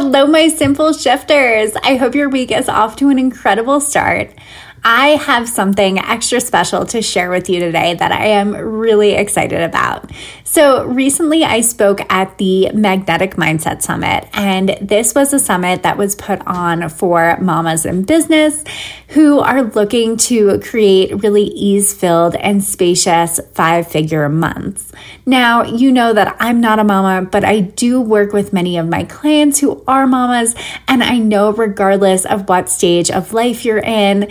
Hello, my simple shifters. I hope your week is off to an incredible start. I have something extra special to share with you today that I am really excited about. So, recently I spoke at the Magnetic Mindset Summit, and this was a summit that was put on for mamas in business who are looking to create really ease filled and spacious five figure months. Now, you know that I'm not a mama, but I do work with many of my clients who are mamas, and I know regardless of what stage of life you're in,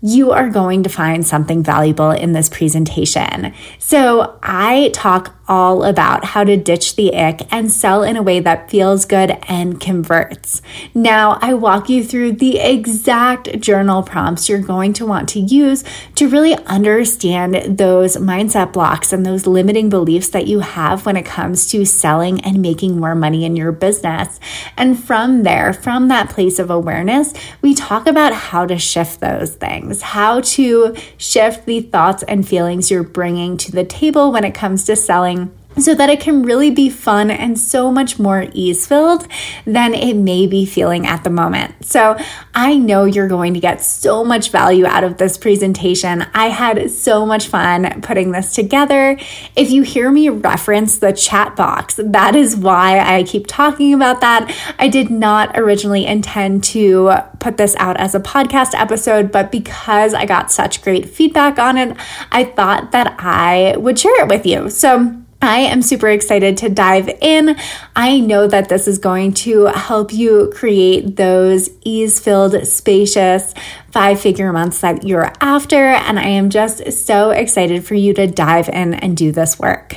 you are going to find something valuable in this presentation. So, I talk all about how to ditch the ick and sell in a way that feels good and converts. Now, I walk you through the exact journal prompts you're going to want to use to really understand those mindset blocks and those limiting beliefs that you have when it comes to selling and making more money in your business. And from there, from that place of awareness, we talk about how to shift those things, how to shift the thoughts and feelings you're bringing to the table when it comes to selling so that it can really be fun and so much more ease filled than it may be feeling at the moment. So I know you're going to get so much value out of this presentation. I had so much fun putting this together. If you hear me reference the chat box, that is why I keep talking about that. I did not originally intend to put this out as a podcast episode, but because I got such great feedback on it, I thought that I would share it with you. So I am super excited to dive in. I know that this is going to help you create those ease filled, spacious five figure months that you're after. And I am just so excited for you to dive in and do this work.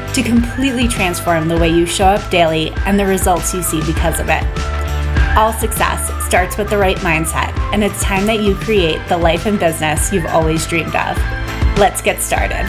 to completely transform the way you show up daily and the results you see because of it. All success starts with the right mindset, and it's time that you create the life and business you've always dreamed of. Let's get started.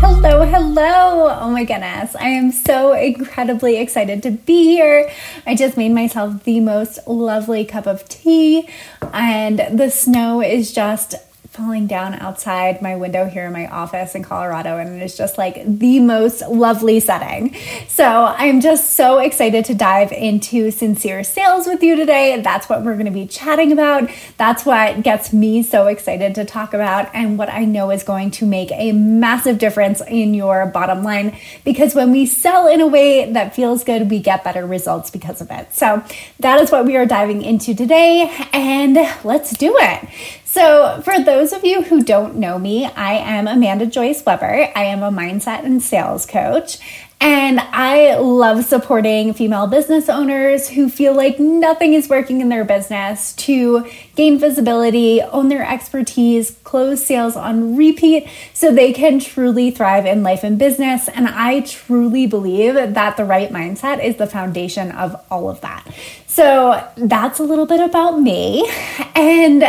Hello, hello. Oh my goodness. I am so incredibly excited to be here. I just made myself the most lovely cup of tea, and the snow is just falling down outside my window here in my office in Colorado, and it is just like the most lovely setting. So I'm just so excited to dive into sincere sales with you today. That's what we're going to be chatting about. That's what gets me so excited to talk about, and what I know is going to make a massive difference in your bottom line because when we sell in a way that feels good, we get better results because of it. So that is what we are diving into today, and let's do it. So, for those of you who don't know me, I am Amanda Joyce Weber. I am a mindset and sales coach. And I love supporting female business owners who feel like nothing is working in their business to gain visibility, own their expertise, close sales on repeat so they can truly thrive in life and business. And I truly believe that the right mindset is the foundation of all of that. So that's a little bit about me. And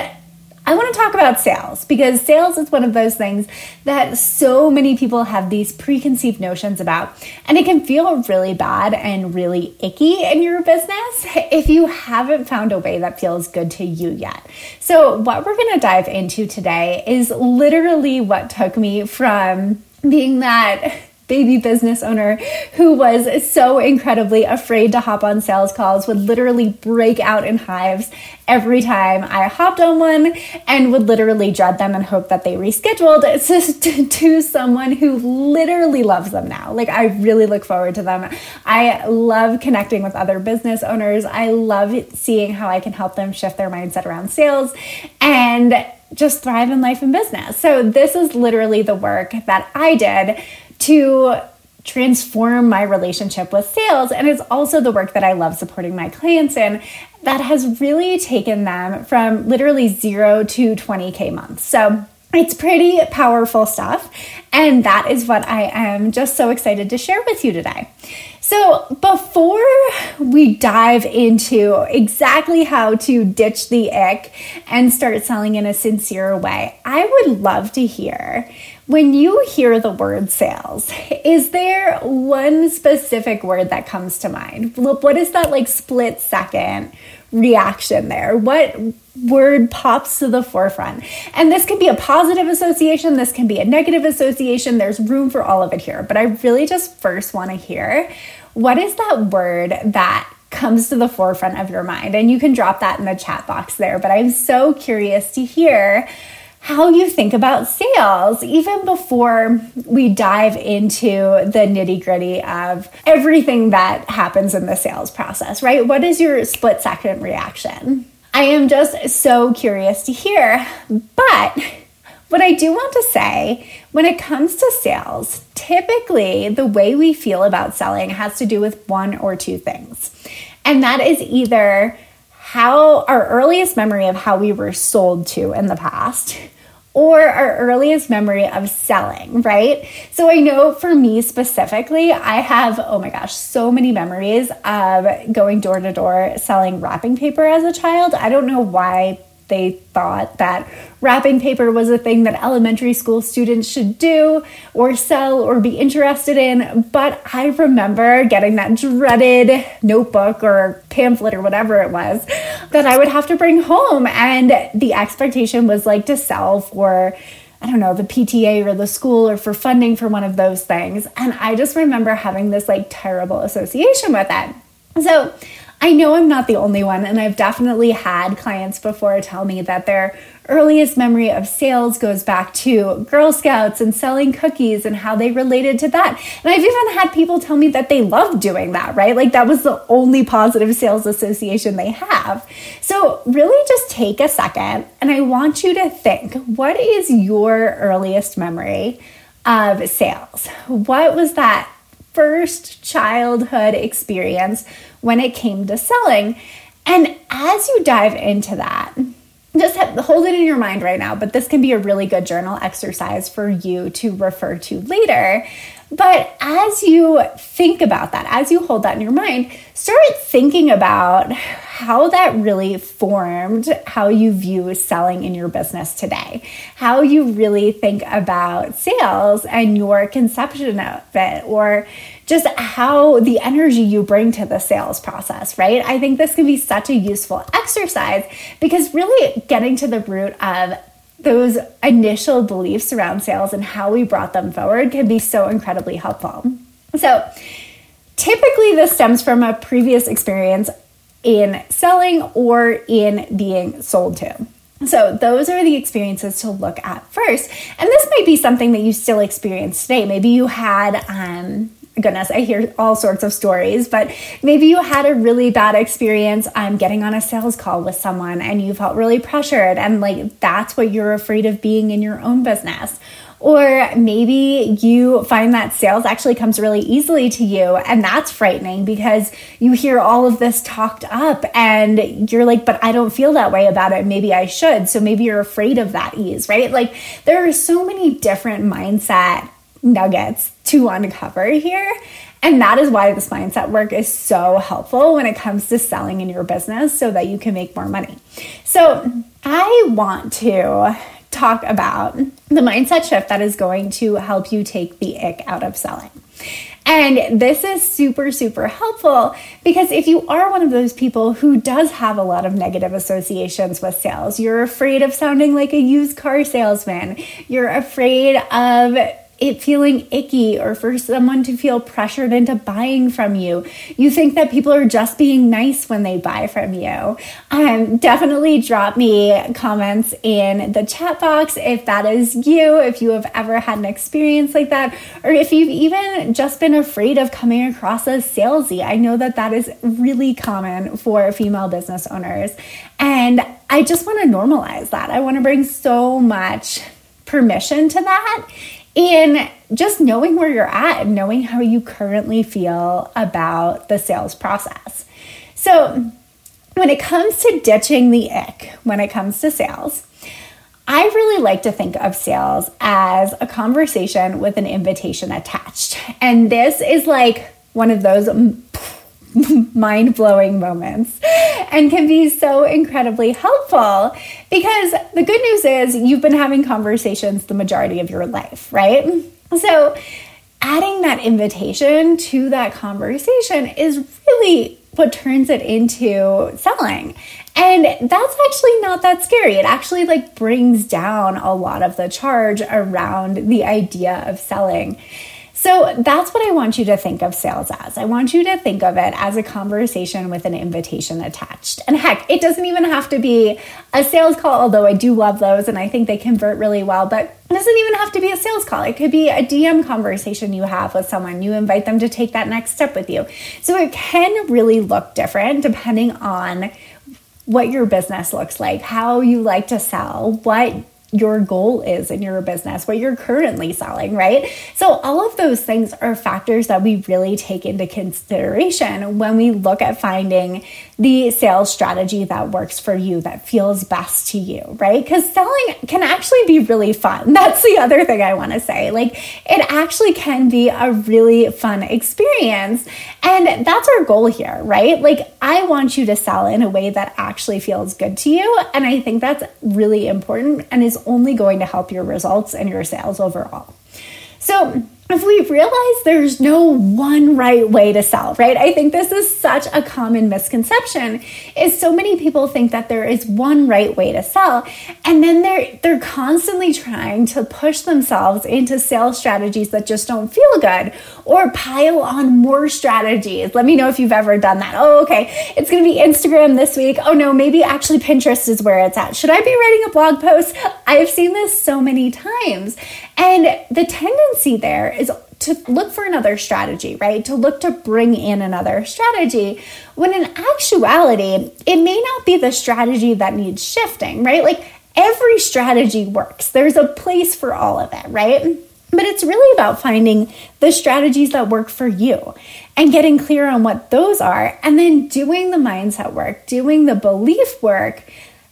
I want to talk about sales because sales is one of those things that so many people have these preconceived notions about. And it can feel really bad and really icky in your business if you haven't found a way that feels good to you yet. So, what we're going to dive into today is literally what took me from being that baby business owner who was so incredibly afraid to hop on sales calls, would literally break out in hives every time I hopped on one and would literally dread them and hope that they rescheduled to, to someone who literally loves them now. Like, I really look forward to them. I love connecting with other business owners. I love seeing how I can help them shift their mindset around sales and just thrive in life and business. So, this is literally the work that I did to transform my relationship with sales. And it's also the work that I love supporting my clients in that has really taken them from literally zero to 20K months. So it's pretty powerful stuff. And that is what I am just so excited to share with you today. So, before we dive into exactly how to ditch the ick and start selling in a sincere way, I would love to hear when you hear the word sales, is there one specific word that comes to mind? What is that like split second reaction there? What word pops to the forefront? And this can be a positive association, this can be a negative association. There's room for all of it here. But I really just first want to hear what is that word that comes to the forefront of your mind? And you can drop that in the chat box there. But I'm so curious to hear how you think about sales, even before we dive into the nitty gritty of everything that happens in the sales process, right? What is your split second reaction? I am just so curious to hear. But what I do want to say when it comes to sales, typically the way we feel about selling has to do with one or two things. And that is either how our earliest memory of how we were sold to in the past or our earliest memory of selling, right? So I know for me specifically, I have, oh my gosh, so many memories of going door to door selling wrapping paper as a child. I don't know why they thought that wrapping paper was a thing that elementary school students should do or sell or be interested in. But I remember getting that dreaded notebook or pamphlet or whatever it was that I would have to bring home. And the expectation was like to sell for. I don't know, the PTA or the school or for funding for one of those things. And I just remember having this like terrible association with it. So I know I'm not the only one, and I've definitely had clients before tell me that their earliest memory of sales goes back to Girl Scouts and selling cookies and how they related to that. And I've even had people tell me that they love doing that, right? Like that was the only positive sales association they have. So, really just take a second and I want you to think what is your earliest memory of sales? What was that first childhood experience when it came to selling. And as you dive into that, just have, hold it in your mind right now, but this can be a really good journal exercise for you to refer to later. But as you think about that, as you hold that in your mind, start thinking about how that really formed how you view selling in your business today, how you really think about sales and your conception of it, or just how the energy you bring to the sales process, right? I think this can be such a useful exercise because really getting to the root of those initial beliefs around sales and how we brought them forward can be so incredibly helpful. So, typically, this stems from a previous experience in selling or in being sold to. So, those are the experiences to look at first. And this might be something that you still experience today. Maybe you had um, goodness, I hear all sorts of stories, but maybe you had a really bad experience um, getting on a sales call with someone and you felt really pressured, and like that's what you're afraid of being in your own business. Or maybe you find that sales actually comes really easily to you, and that's frightening because you hear all of this talked up and you're like, but I don't feel that way about it. Maybe I should. So maybe you're afraid of that ease, right? Like there are so many different mindset nuggets to uncover here. And that is why this mindset work is so helpful when it comes to selling in your business so that you can make more money. So, I want to talk about the mindset shift that is going to help you take the ick out of selling. And this is super, super helpful because if you are one of those people who does have a lot of negative associations with sales, you're afraid of sounding like a used car salesman, you're afraid of it feeling icky or for someone to feel pressured into buying from you. You think that people are just being nice when they buy from you. Um, definitely drop me comments in the chat box if that is you, if you have ever had an experience like that, or if you've even just been afraid of coming across as salesy. I know that that is really common for female business owners. And I just want to normalize that. I want to bring so much permission to that in just knowing where you're at and knowing how you currently feel about the sales process. So, when it comes to ditching the ick, when it comes to sales, I really like to think of sales as a conversation with an invitation attached. And this is like one of those mind blowing moments and can be so incredibly helpful because the good news is you've been having conversations the majority of your life, right? So, adding that invitation to that conversation is really what turns it into selling. And that's actually not that scary. It actually like brings down a lot of the charge around the idea of selling. So that's what I want you to think of sales as. I want you to think of it as a conversation with an invitation attached. And heck, it doesn't even have to be a sales call, although I do love those and I think they convert really well, but it doesn't even have to be a sales call. It could be a DM conversation you have with someone. You invite them to take that next step with you. So it can really look different depending on what your business looks like, how you like to sell, what your goal is in your business, what you're currently selling, right? So, all of those things are factors that we really take into consideration when we look at finding the sales strategy that works for you, that feels best to you, right? Because selling can actually be really fun. That's the other thing I want to say. Like, it actually can be a really fun experience. And that's our goal here, right? Like, I want you to sell in a way that actually feels good to you. And I think that's really important and is only going to help your results and your sales overall. So, if we realize there's no one right way to sell, right? I think this is such a common misconception is so many people think that there is one right way to sell and then they're they're constantly trying to push themselves into sales strategies that just don't feel good or pile on more strategies. Let me know if you've ever done that. Oh, okay. It's going to be Instagram this week. Oh no, maybe actually Pinterest is where it's at. Should I be writing a blog post? I've seen this so many times. And the tendency there is to look for another strategy, right? To look to bring in another strategy. When in actuality, it may not be the strategy that needs shifting, right? Like every strategy works, there's a place for all of it, right? But it's really about finding the strategies that work for you and getting clear on what those are, and then doing the mindset work, doing the belief work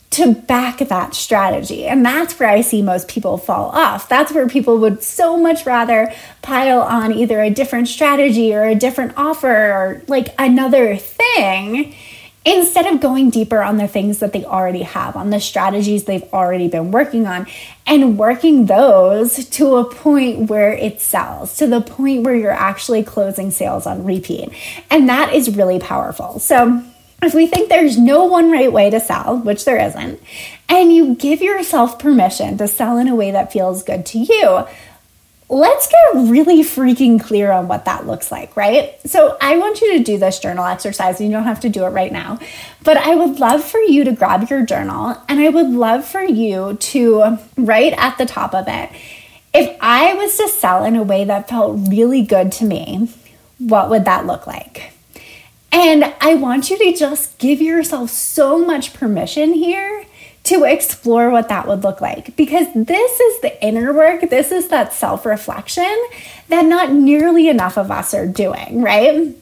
to back that strategy. And that's where I see most people fall off. That's where people would so much rather pile on either a different strategy or a different offer or like another thing instead of going deeper on the things that they already have, on the strategies they've already been working on, and working those to a point where it sells, to the point where you're actually closing sales on repeat. And that is really powerful. So, if we think there's no one right way to sell, which there isn't, and you give yourself permission to sell in a way that feels good to you, let's get really freaking clear on what that looks like, right? So, I want you to do this journal exercise. And you don't have to do it right now, but I would love for you to grab your journal and I would love for you to write at the top of it if I was to sell in a way that felt really good to me, what would that look like? And I want you to just give yourself so much permission here to explore what that would look like because this is the inner work, this is that self reflection that not nearly enough of us are doing, right?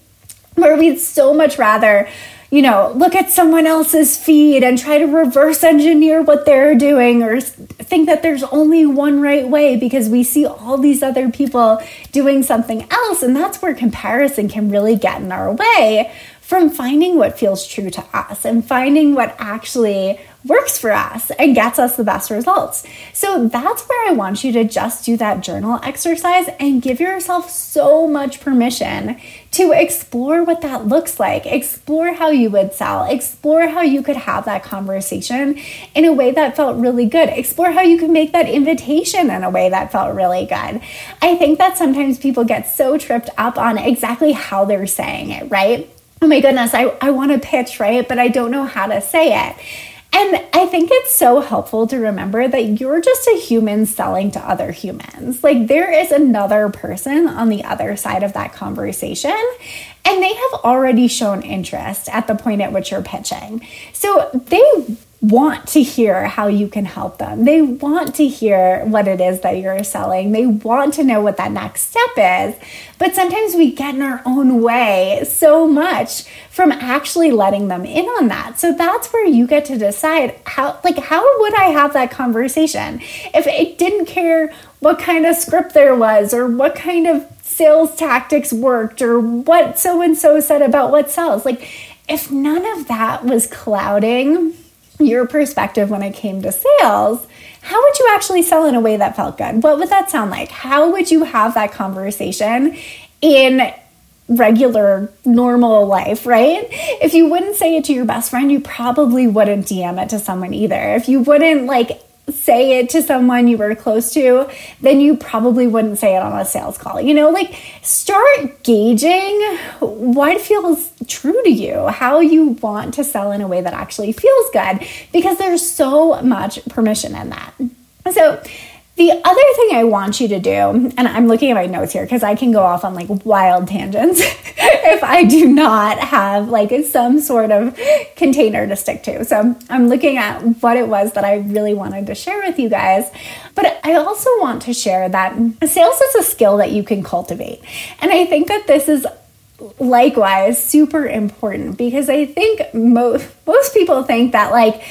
Where we'd so much rather you know, look at someone else's feed and try to reverse engineer what they're doing or think that there's only one right way because we see all these other people doing something else. And that's where comparison can really get in our way from finding what feels true to us and finding what actually works for us and gets us the best results. So that's where I want you to just do that journal exercise and give yourself so much permission to explore what that looks like, explore how you would sell, explore how you could have that conversation in a way that felt really good, explore how you could make that invitation in a way that felt really good. I think that sometimes people get so tripped up on exactly how they're saying it, right? Oh my goodness, I, I want to pitch, right? But I don't know how to say it. And I think it's so helpful to remember that you're just a human selling to other humans. Like there is another person on the other side of that conversation, and they have already shown interest at the point at which you're pitching. So they want to hear how you can help them. They want to hear what it is that you're selling. They want to know what that next step is. But sometimes we get in our own way so much from actually letting them in on that. So that's where you get to decide how like how would I have that conversation? If it didn't care what kind of script there was or what kind of sales tactics worked or what so and so said about what sells. Like if none of that was clouding your perspective when it came to sales, how would you actually sell in a way that felt good? What would that sound like? How would you have that conversation in regular, normal life, right? If you wouldn't say it to your best friend, you probably wouldn't DM it to someone either. If you wouldn't like say it to someone you were close to, then you probably wouldn't say it on a sales call. You know, like start gauging what feels true to you, how you want to sell in a way that actually feels good, because there's so much permission in that. So, the other thing I want you to do, and I'm looking at my notes here because I can go off on like wild tangents if I do not have like some sort of container to stick to. So I'm looking at what it was that I really wanted to share with you guys. But I also want to share that sales is a skill that you can cultivate. And I think that this is likewise super important because I think most most people think that like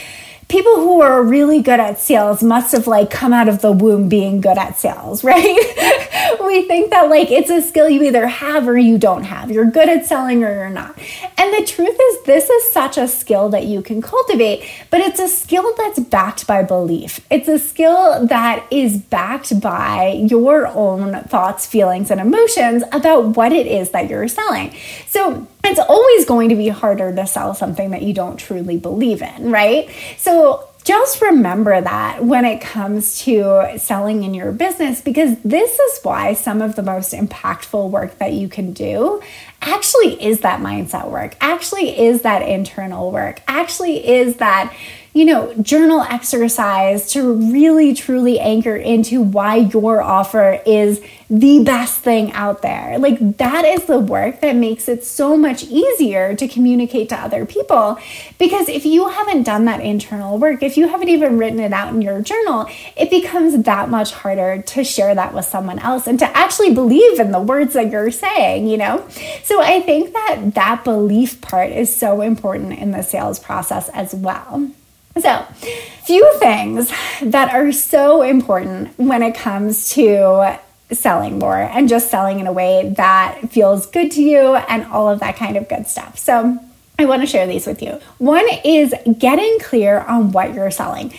people who are really good at sales must have like come out of the womb being good at sales, right? we think that like it's a skill you either have or you don't have. You're good at selling or you're not. And the truth is, this is such a skill that you can cultivate, but it's a skill that's backed by belief. It's a skill that is backed by your own thoughts, feelings, and emotions about what it is that you're selling. So it's always going to be harder to sell something that you don't truly believe in, right? Just remember that when it comes to selling in your business, because this is why some of the most impactful work that you can do actually is that mindset work, actually is that internal work, actually is that you know, journal exercise to really truly anchor into why your offer is the best thing out there. Like, that is the work that makes it so much easier to communicate to other people. Because if you haven't done that internal work, if you haven't even written it out in your journal, it becomes that much harder to share that with someone else and to actually believe in the words that you're saying, you know? So I think that that belief part is so important in the sales process as well. So, few things that are so important when it comes to selling more and just selling in a way that feels good to you and all of that kind of good stuff. So, I want to share these with you. One is getting clear on what you're selling.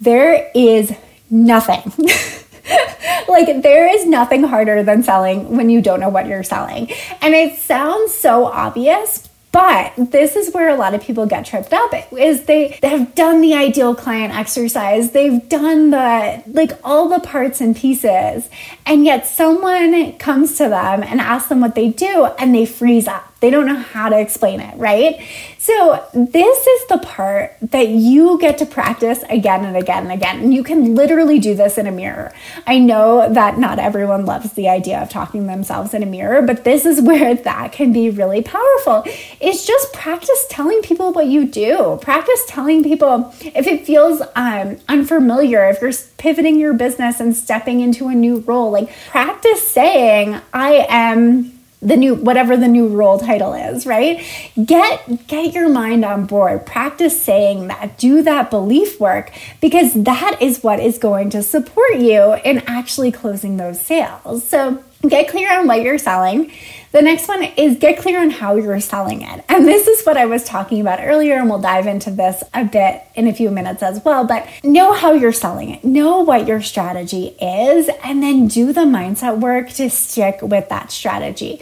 There is nothing. like there is nothing harder than selling when you don't know what you're selling. And it sounds so obvious, but this is where a lot of people get tripped up is they, they have done the ideal client exercise. They've done the like all the parts and pieces. And yet someone comes to them and asks them what they do and they freeze up. They don't know how to explain it, right? So, this is the part that you get to practice again and again and again. And you can literally do this in a mirror. I know that not everyone loves the idea of talking themselves in a mirror, but this is where that can be really powerful. It's just practice telling people what you do. Practice telling people if it feels um, unfamiliar, if you're pivoting your business and stepping into a new role, like practice saying, I am the new whatever the new role title is right? Get get your mind on board. Practice saying that. Do that belief work because that is what is going to support you in actually closing those sales. So get clear on what you're selling. The next one is get clear on how you're selling it. And this is what I was talking about earlier, and we'll dive into this a bit in a few minutes as well. But know how you're selling it, know what your strategy is, and then do the mindset work to stick with that strategy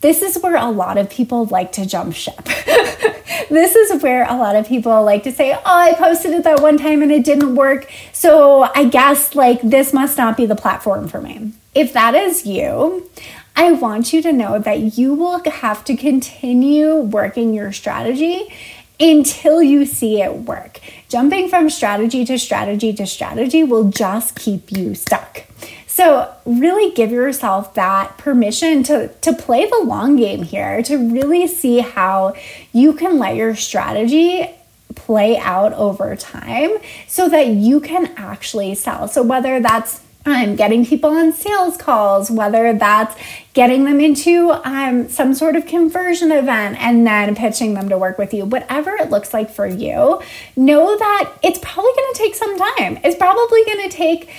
this is where a lot of people like to jump ship. this is where a lot of people like to say, Oh, I posted it that one time and it didn't work. So I guess like this must not be the platform for me. If that is you, I want you to know that you will have to continue working your strategy until you see it work. Jumping from strategy to strategy to strategy will just keep you stuck. So, really give yourself that permission to, to play the long game here, to really see how you can let your strategy play out over time so that you can actually sell. So, whether that's um, getting people on sales calls, whether that's getting them into um, some sort of conversion event and then pitching them to work with you, whatever it looks like for you, know that it's probably going to take some time. It's probably going to take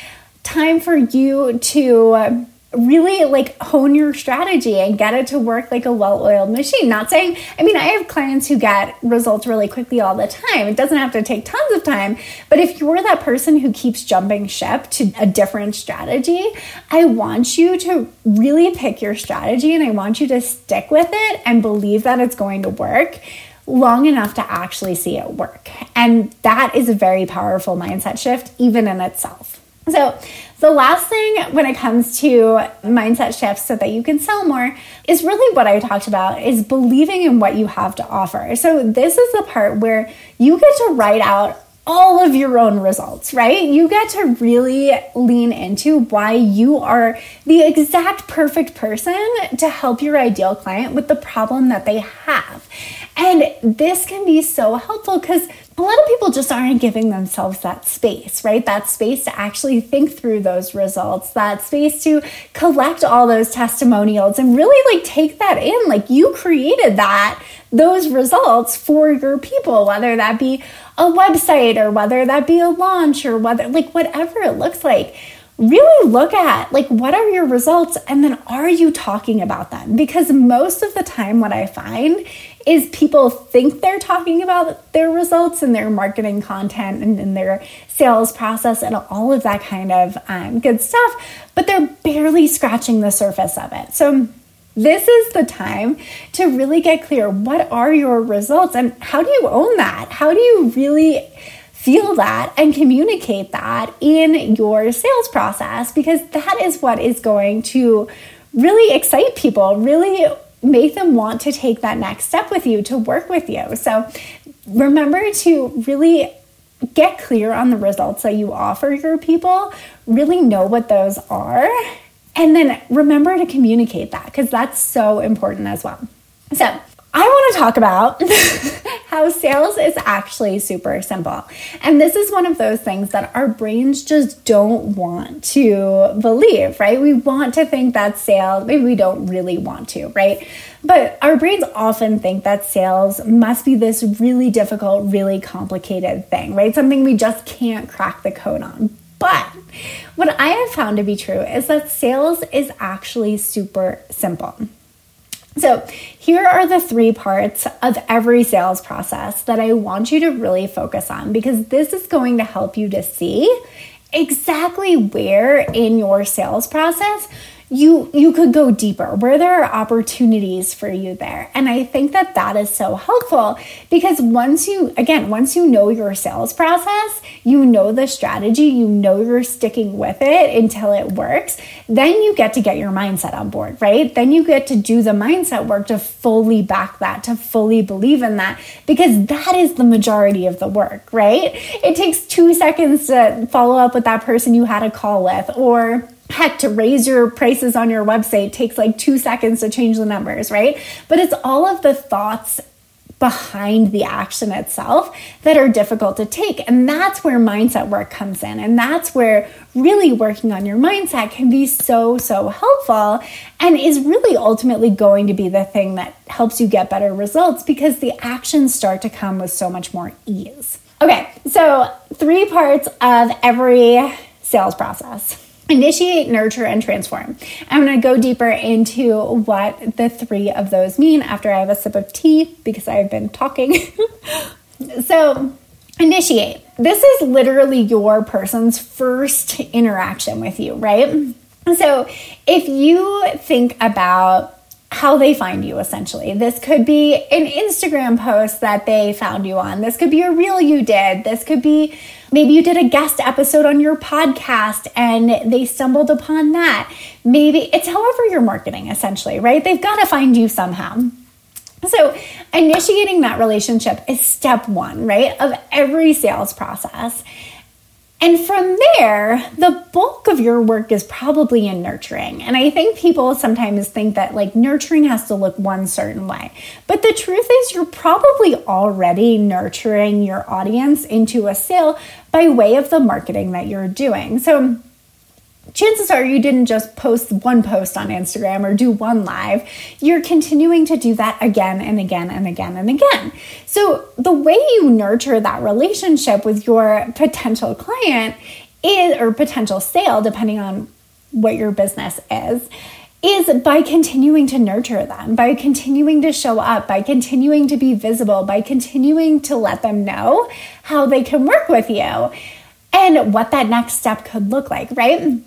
time for you to uh, really like hone your strategy and get it to work like a well-oiled machine. Not saying, I mean, I have clients who get results really quickly all the time. It doesn't have to take tons of time, but if you're that person who keeps jumping ship to a different strategy, I want you to really pick your strategy and I want you to stick with it and believe that it's going to work long enough to actually see it work. And that is a very powerful mindset shift even in itself. So, the last thing when it comes to mindset shifts so that you can sell more is really what I talked about is believing in what you have to offer. So, this is the part where you get to write out all of your own results, right? You get to really lean into why you are the exact perfect person to help your ideal client with the problem that they have. And this can be so helpful because a lot of people just aren't giving themselves that space, right? That space to actually think through those results, that space to collect all those testimonials and really like take that in. Like you created that, those results for your people, whether that be a website or whether that be a launch or whether like whatever it looks like really look at like what are your results and then are you talking about them because most of the time what i find is people think they're talking about their results and their marketing content and, and their sales process and all of that kind of um, good stuff but they're barely scratching the surface of it. So this is the time to really get clear. What are your results and how do you own that? How do you really feel that and communicate that in your sales process? Because that is what is going to really excite people, really make them want to take that next step with you to work with you. So remember to really get clear on the results that you offer your people, really know what those are, and then remember to communicate that because that's so important as well. So, I want to talk about how sales is actually super simple. And this is one of those things that our brains just don't want to believe, right? We want to think that sales, maybe we don't really want to, right? But our brains often think that sales must be this really difficult, really complicated thing, right? Something we just can't crack the code on. But what I have found to be true is that sales is actually super simple. So, here are the three parts of every sales process that I want you to really focus on because this is going to help you to see exactly where in your sales process you you could go deeper where there are opportunities for you there. And i think that that is so helpful because once you again once you know your sales process you know the strategy you know you're sticking with it until it works then you get to get your mindset on board right? Then you get to do the mindset work to fully back that to fully believe in that because that is the majority of the work right? It takes 2 seconds to follow up with that person you had a call with or Heck, to raise your prices on your website takes like two seconds to change the numbers, right? But it's all of the thoughts behind the action itself that are difficult to take. And that's where mindset work comes in. And that's where really working on your mindset can be so, so helpful and is really ultimately going to be the thing that helps you get better results because the actions start to come with so much more ease. Okay, so three parts of every sales process initiate, nurture, and transform. I'm going to go deeper into what the three of those mean after I have a sip of tea because I've been talking. so, initiate. This is literally your person's first interaction with you, right? So, if you think about how they find you essentially. This could be an Instagram post that they found you on. This could be a reel you did. This could be maybe you did a guest episode on your podcast and they stumbled upon that. Maybe it's however you're marketing essentially, right? They've got to find you somehow. So, initiating that relationship is step one, right, of every sales process. And from there, the bulk of your work is probably in nurturing. And I think people sometimes think that like nurturing has to look one certain way. But the truth is, you're probably already nurturing your audience into a sale by way of the marketing that you're doing. So, chances are you didn't just post one post on Instagram or do one live. You're continuing to do that again and again and again and again. So, the way you nurture that relationship with your potential client is, or potential sale, depending on what your business is, is by continuing to nurture them, by continuing to show up, by continuing to be visible, by continuing to let them know how they can work with you and what that next step could look like, right?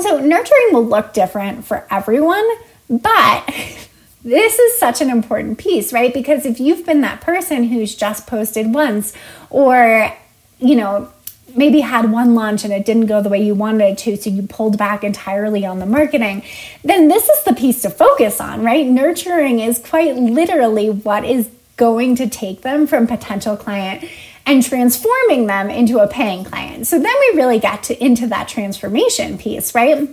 So, nurturing will look different for everyone, but this is such an important piece, right? Because if you've been that person who's just posted once or, you know, maybe had one launch and it didn't go the way you wanted to, so you pulled back entirely on the marketing, then this is the piece to focus on, right? Nurturing is quite literally what is going to take them from potential client and transforming them into a paying client. So then we really get to into that transformation piece, right?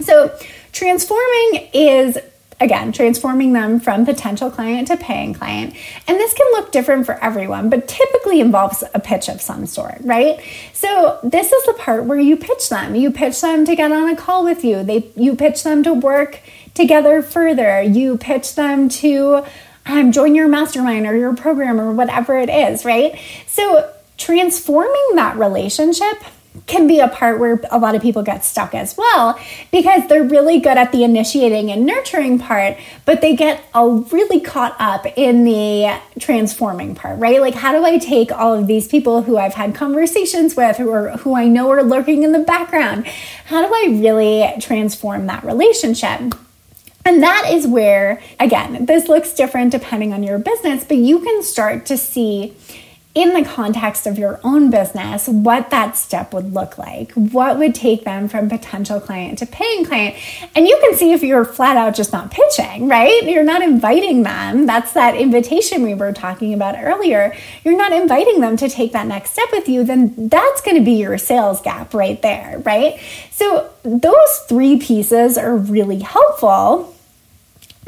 So transforming is again, transforming them from potential client to paying client. And this can look different for everyone, but typically involves a pitch of some sort, right? So this is the part where you pitch them. You pitch them to get on a call with you. They you pitch them to work together further. You pitch them to um, join your mastermind or your program or whatever it is, right? So transforming that relationship can be a part where a lot of people get stuck as well because they're really good at the initiating and nurturing part, but they get really caught up in the transforming part, right? Like, how do I take all of these people who I've had conversations with, who are who I know are lurking in the background? How do I really transform that relationship? And that is where, again, this looks different depending on your business, but you can start to see in the context of your own business what that step would look like, what would take them from potential client to paying client. And you can see if you're flat out just not pitching, right? You're not inviting them. That's that invitation we were talking about earlier. You're not inviting them to take that next step with you, then that's going to be your sales gap right there, right? So those three pieces are really helpful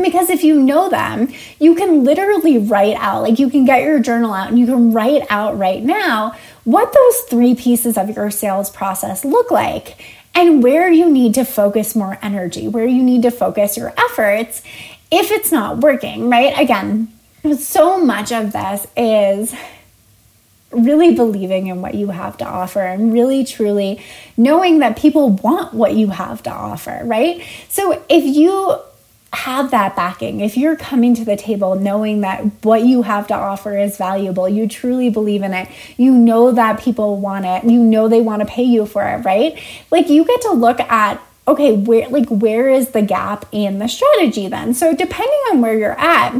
because if you know them, you can literally write out, like you can get your journal out and you can write out right now what those three pieces of your sales process look like and where you need to focus more energy, where you need to focus your efforts if it's not working, right? Again, so much of this is really believing in what you have to offer and really truly knowing that people want what you have to offer, right? So if you have that backing. If you're coming to the table knowing that what you have to offer is valuable, you truly believe in it, you know that people want it, you know they want to pay you for it, right? Like you get to look at okay, where like where is the gap in the strategy then? So depending on where you're at,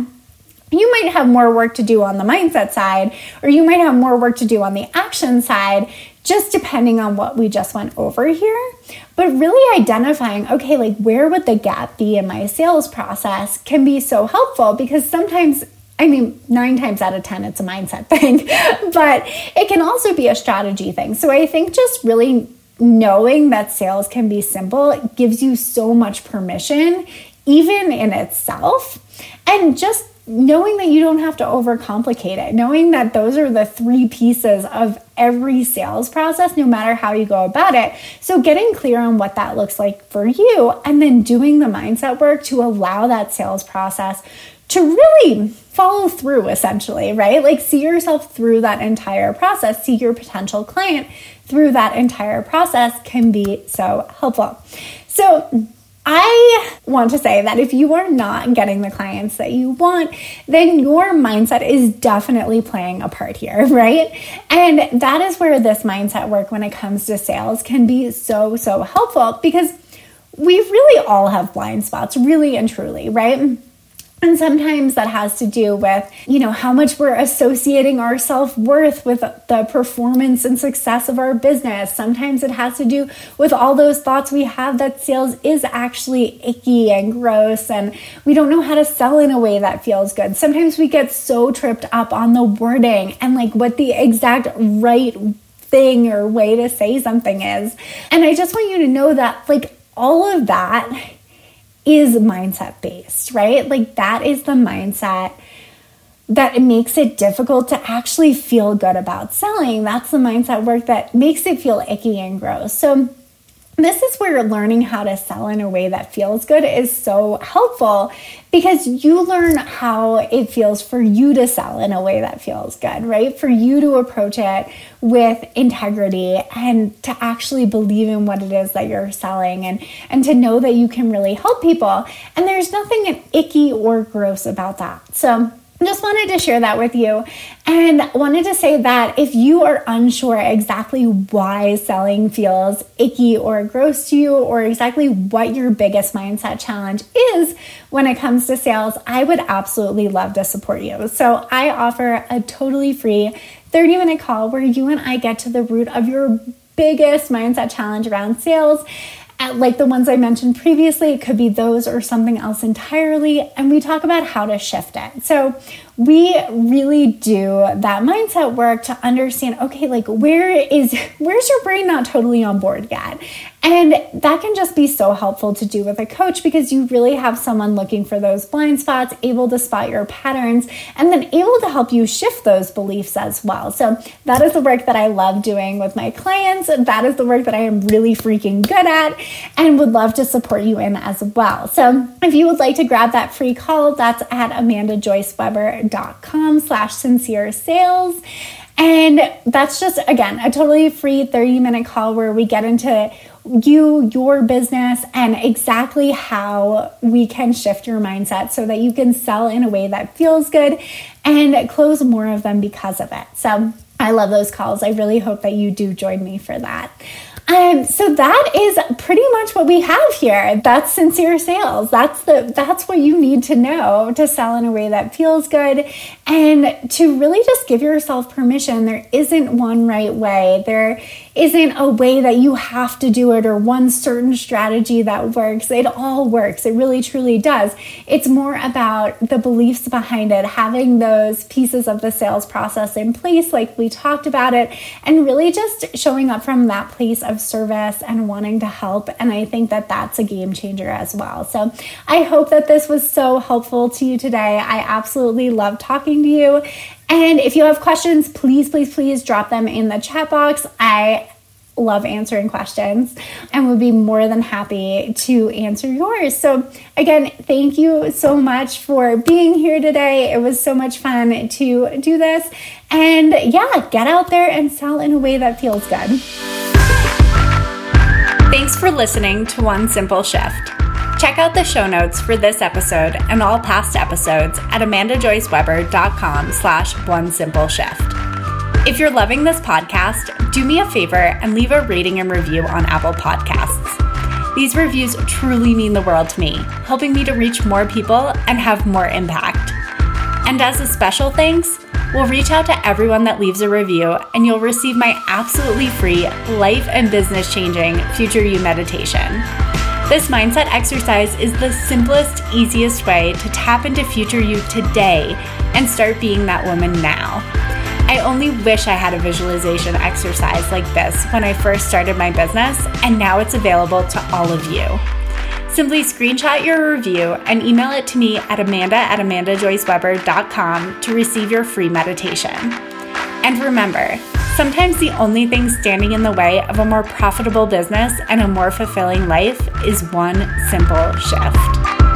you might have more work to do on the mindset side, or you might have more work to do on the action side just depending on what we just went over here. But really identifying, okay, like where would the gap be in my sales process can be so helpful because sometimes I mean, nine times out of 10, it's a mindset thing, but it can also be a strategy thing. So I think just really knowing that sales can be simple gives you so much permission, even in itself. And just knowing that you don't have to overcomplicate it, knowing that those are the three pieces of every sales process, no matter how you go about it. So, getting clear on what that looks like for you, and then doing the mindset work to allow that sales process to really follow through, essentially, right? Like, see yourself through that entire process, see your potential client through that entire process can be so helpful. So, I want to say that if you are not getting the clients that you want, then your mindset is definitely playing a part here, right? And that is where this mindset work when it comes to sales can be so, so helpful because we really all have blind spots, really and truly, right? And sometimes that has to do with, you know, how much we're associating our self worth with the performance and success of our business. Sometimes it has to do with all those thoughts we have that sales is actually icky and gross and we don't know how to sell in a way that feels good. Sometimes we get so tripped up on the wording and like what the exact right thing or way to say something is. And I just want you to know that, like, all of that is mindset based, right? Like, that is the mindset that makes it difficult to actually feel good about selling. That's the mindset work that makes it feel icky and gross. So, this is where learning how to sell in a way that feels good is so helpful because you learn how it feels for you to sell in a way that feels good, right? For you to approach it with integrity and to actually believe in what it is that you're selling and and to know that you can really help people. And there's nothing icky or gross about that. So, just wanted to share that with you and wanted to say that if you are unsure exactly why selling feels icky or gross to you or exactly what your biggest mindset challenge is when it comes to sales, I would absolutely love to support you. So I offer a totally free 30 minute call where you and I get to the root of your biggest mindset challenge around sales like the ones I mentioned previously, it could be those or something else entirely. And we talk about how to shift it. So we really do that mindset work to understand okay like where is where's your brain not totally on board yet? And that can just be so helpful to do with a coach because you really have someone looking for those blind spots able to spot your patterns and then able to help you shift those beliefs as well. So that is the work that i love doing with my clients. That is the work that i am really freaking good at and would love to support you in as well. So if you would like to grab that free call that's at amandajoyceweber com slash sincere sales. And that's just, again, a totally free 30 minute call where we get into you, your business, and exactly how we can shift your mindset so that you can sell in a way that feels good and close more of them because of it. So I love those calls. I really hope that you do join me for that. Um, so that is pretty much what we have here. That's sincere sales. That's the that's what you need to know to sell in a way that feels good and to really just give yourself permission. There isn't one right way. There isn't a way that you have to do it or one certain strategy that works. It all works. It really truly does. It's more about the beliefs behind it, having those pieces of the sales process in place, like we talked about it, and really just showing up from that place of service and wanting to help. And I think that that's a game changer as well. So I hope that this was so helpful to you today. I absolutely love talking to you. And if you have questions, please, please, please drop them in the chat box. I love answering questions and would be more than happy to answer yours. So, again, thank you so much for being here today. It was so much fun to do this. And yeah, get out there and sell in a way that feels good. Thanks for listening to One Simple Shift. Check out the show notes for this episode and all past episodes at amandajoyceweber.com slash one simple shift. If you're loving this podcast, do me a favor and leave a rating and review on Apple Podcasts. These reviews truly mean the world to me, helping me to reach more people and have more impact. And as a special thanks, we'll reach out to everyone that leaves a review and you'll receive my absolutely free life and business changing Future You meditation. This mindset exercise is the simplest, easiest way to tap into future you today and start being that woman now. I only wish I had a visualization exercise like this when I first started my business, and now it's available to all of you. Simply screenshot your review and email it to me at amanda at amandajoyceweber.com to receive your free meditation. And remember, Sometimes the only thing standing in the way of a more profitable business and a more fulfilling life is one simple shift.